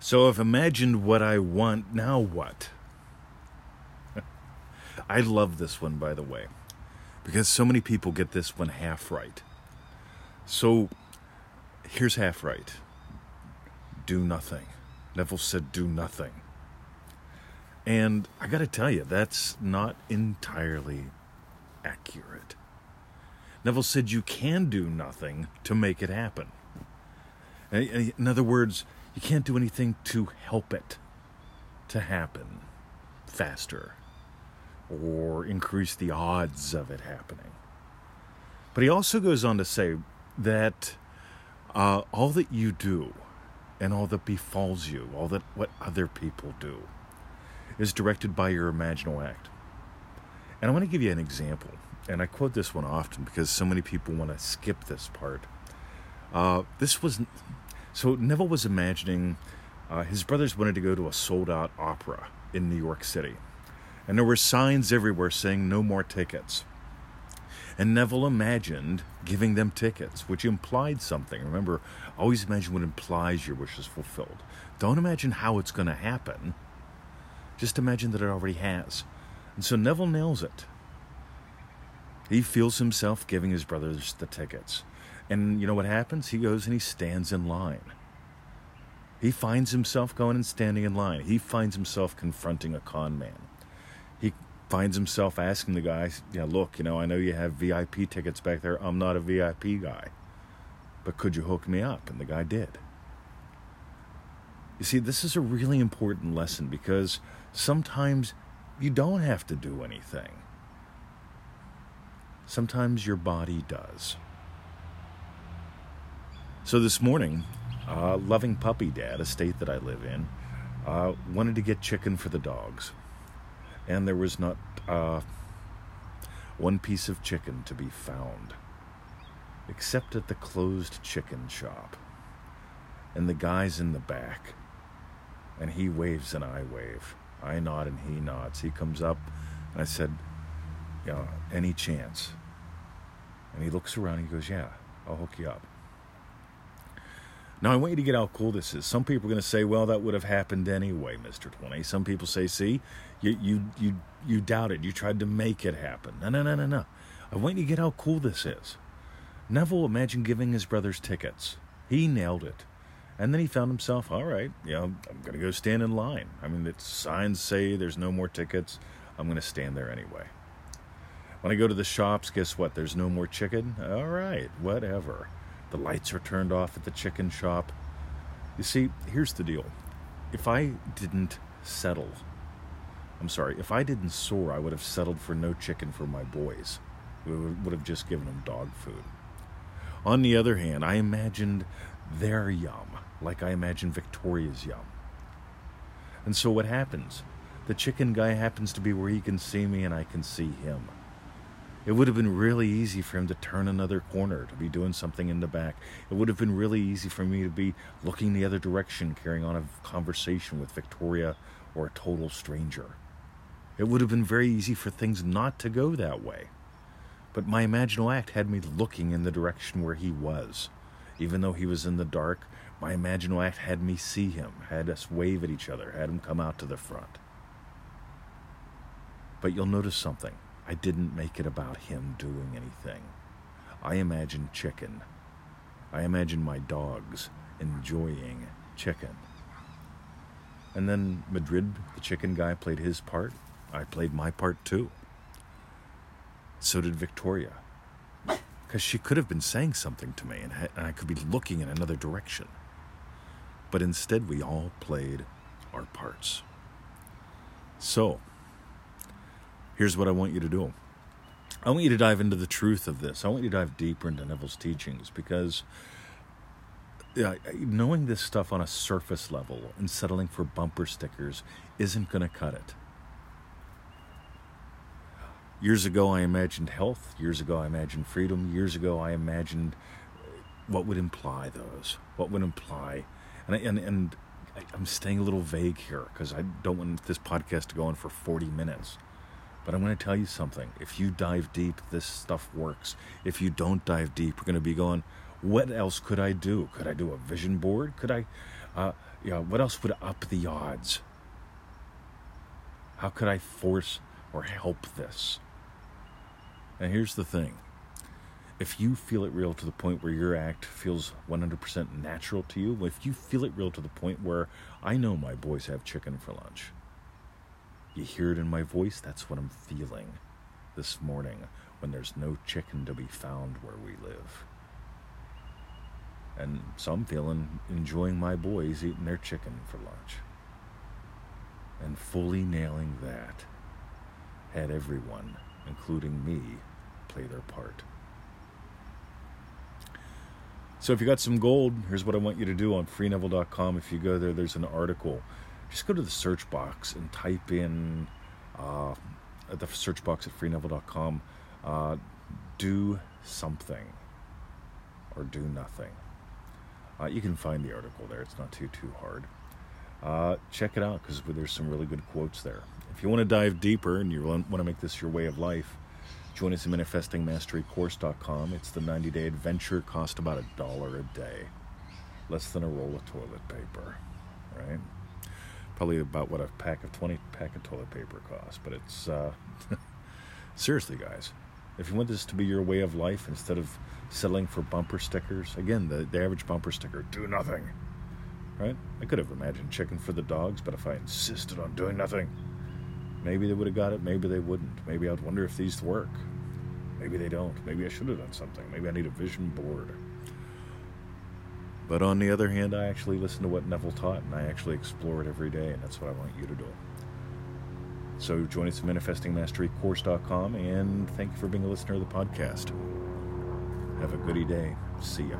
So I've imagined what I want, now what? I love this one, by the way, because so many people get this one half right. So here's half right do nothing. Neville said, do nothing. And I got to tell you, that's not entirely accurate. Neville said you can do nothing to make it happen. In other words, you can't do anything to help it to happen faster or increase the odds of it happening. But he also goes on to say that uh, all that you do and all that befalls you, all that what other people do, is directed by your imaginal act. And I want to give you an example, and I quote this one often because so many people want to skip this part. Uh, this was so Neville was imagining uh, his brothers wanted to go to a sold out opera in New York City, and there were signs everywhere saying no more tickets. And Neville imagined giving them tickets, which implied something. Remember, always imagine what implies your wish is fulfilled. Don't imagine how it's going to happen. Just imagine that it already has. And so Neville nails it. He feels himself giving his brothers the tickets. And you know what happens? He goes and he stands in line. He finds himself going and standing in line. He finds himself confronting a con man. He finds himself asking the guy, yeah, look, you know, I know you have VIP tickets back there. I'm not a VIP guy. But could you hook me up? And the guy did. You see, this is a really important lesson because sometimes you don't have to do anything. Sometimes your body does. So this morning, uh, loving puppy dad, a state that I live in, uh, wanted to get chicken for the dogs. And there was not uh, one piece of chicken to be found, except at the closed chicken shop. And the guy's in the back, and he waves and I wave. I nod and he nods. He comes up, and I said, "Yeah, any chance?" And he looks around. And he goes, "Yeah, I'll hook you up." Now, I want you to get how cool this is. Some people are going to say, well, that would have happened anyway, Mr. 20. Some people say, see, you, you, you, you doubted. You tried to make it happen. No, no, no, no, no. I want you to get how cool this is. Neville imagined giving his brothers tickets. He nailed it. And then he found himself, all right, you know, I'm going to go stand in line. I mean, the signs say there's no more tickets. I'm going to stand there anyway. When I go to the shops, guess what? There's no more chicken. All right, whatever. The lights are turned off at the chicken shop. You see, here's the deal. If I didn't settle, I'm sorry, if I didn't soar, I would have settled for no chicken for my boys. We would have just given them dog food. On the other hand, I imagined their yum like I imagined Victoria's yum. And so what happens? The chicken guy happens to be where he can see me and I can see him. It would have been really easy for him to turn another corner, to be doing something in the back. It would have been really easy for me to be looking the other direction, carrying on a conversation with Victoria or a total stranger. It would have been very easy for things not to go that way. But my imaginal act had me looking in the direction where he was. Even though he was in the dark, my imaginal act had me see him, had us wave at each other, had him come out to the front. But you'll notice something. I didn't make it about him doing anything. I imagined chicken. I imagined my dogs enjoying chicken. And then Madrid, the chicken guy, played his part. I played my part too. So did Victoria. Because she could have been saying something to me and, I could be looking in another direction. But instead, we all played our parts. So, here's what I want you to do. I want you to dive into the truth of this. I want you to dive deeper into Neville's teachings because yeah, knowing this stuff on a surface level and settling for bumper stickers isn't going to cut it. Years ago, I imagined health. Years ago, I imagined freedom. Years ago, I imagined what would imply those. What would imply, and and and I'm staying a little vague here because I don't want this podcast to go on for 40 minutes. But I'm going to tell you something. If you dive deep, this stuff works. If you don't dive deep, we're going to be going, what else could I do? Could I do a vision board? Could I Uh, yeah, what else would up the odds? How could I force or help this? And here's the thing if you feel it real to the point where your act feels 100% natural to you, if you feel it real to the point where I know my boys have chicken for lunch, you hear it in my voice, that's what I'm feeling this morning when there's no chicken to be found where we live. And so I'm feeling enjoying my boys eating their chicken for lunch. And fully nailing that had everyone, including me, play their part. So if you got some gold, here's what I want you to do on freeneville.com. If you go there, there's an article. Just go to the search box and type in uh, the search box at freeneville.com, uh, do something or do nothing. Uh, you can find the article there. It's not too too hard. Uh, check it out because there's some really good quotes there. If you want to dive deeper and you want to make this your way of life, join us at manifestingmasterycourse.com. It's the 90 day adventure, cost about a dollar a day, less than a roll of toilet paper, right? Probably about what a pack of 20 pack of toilet paper costs, but it's uh, seriously, guys. If you want this to be your way of life instead of settling for bumper stickers, again, the, the average bumper sticker, do nothing, right? I could have imagined chicken for the dogs, but if I insisted on doing nothing, maybe they would have got it, maybe they wouldn't. Maybe I'd wonder if these work. Maybe they don't. Maybe I should have done something. Maybe I need a vision board. But on the other hand, I actually listen to what Neville taught and I actually explore it every day, and that's what I want you to do. So join us at manifestingmasterycourse.com and thank you for being a listener of the podcast. Have a goody day. See ya.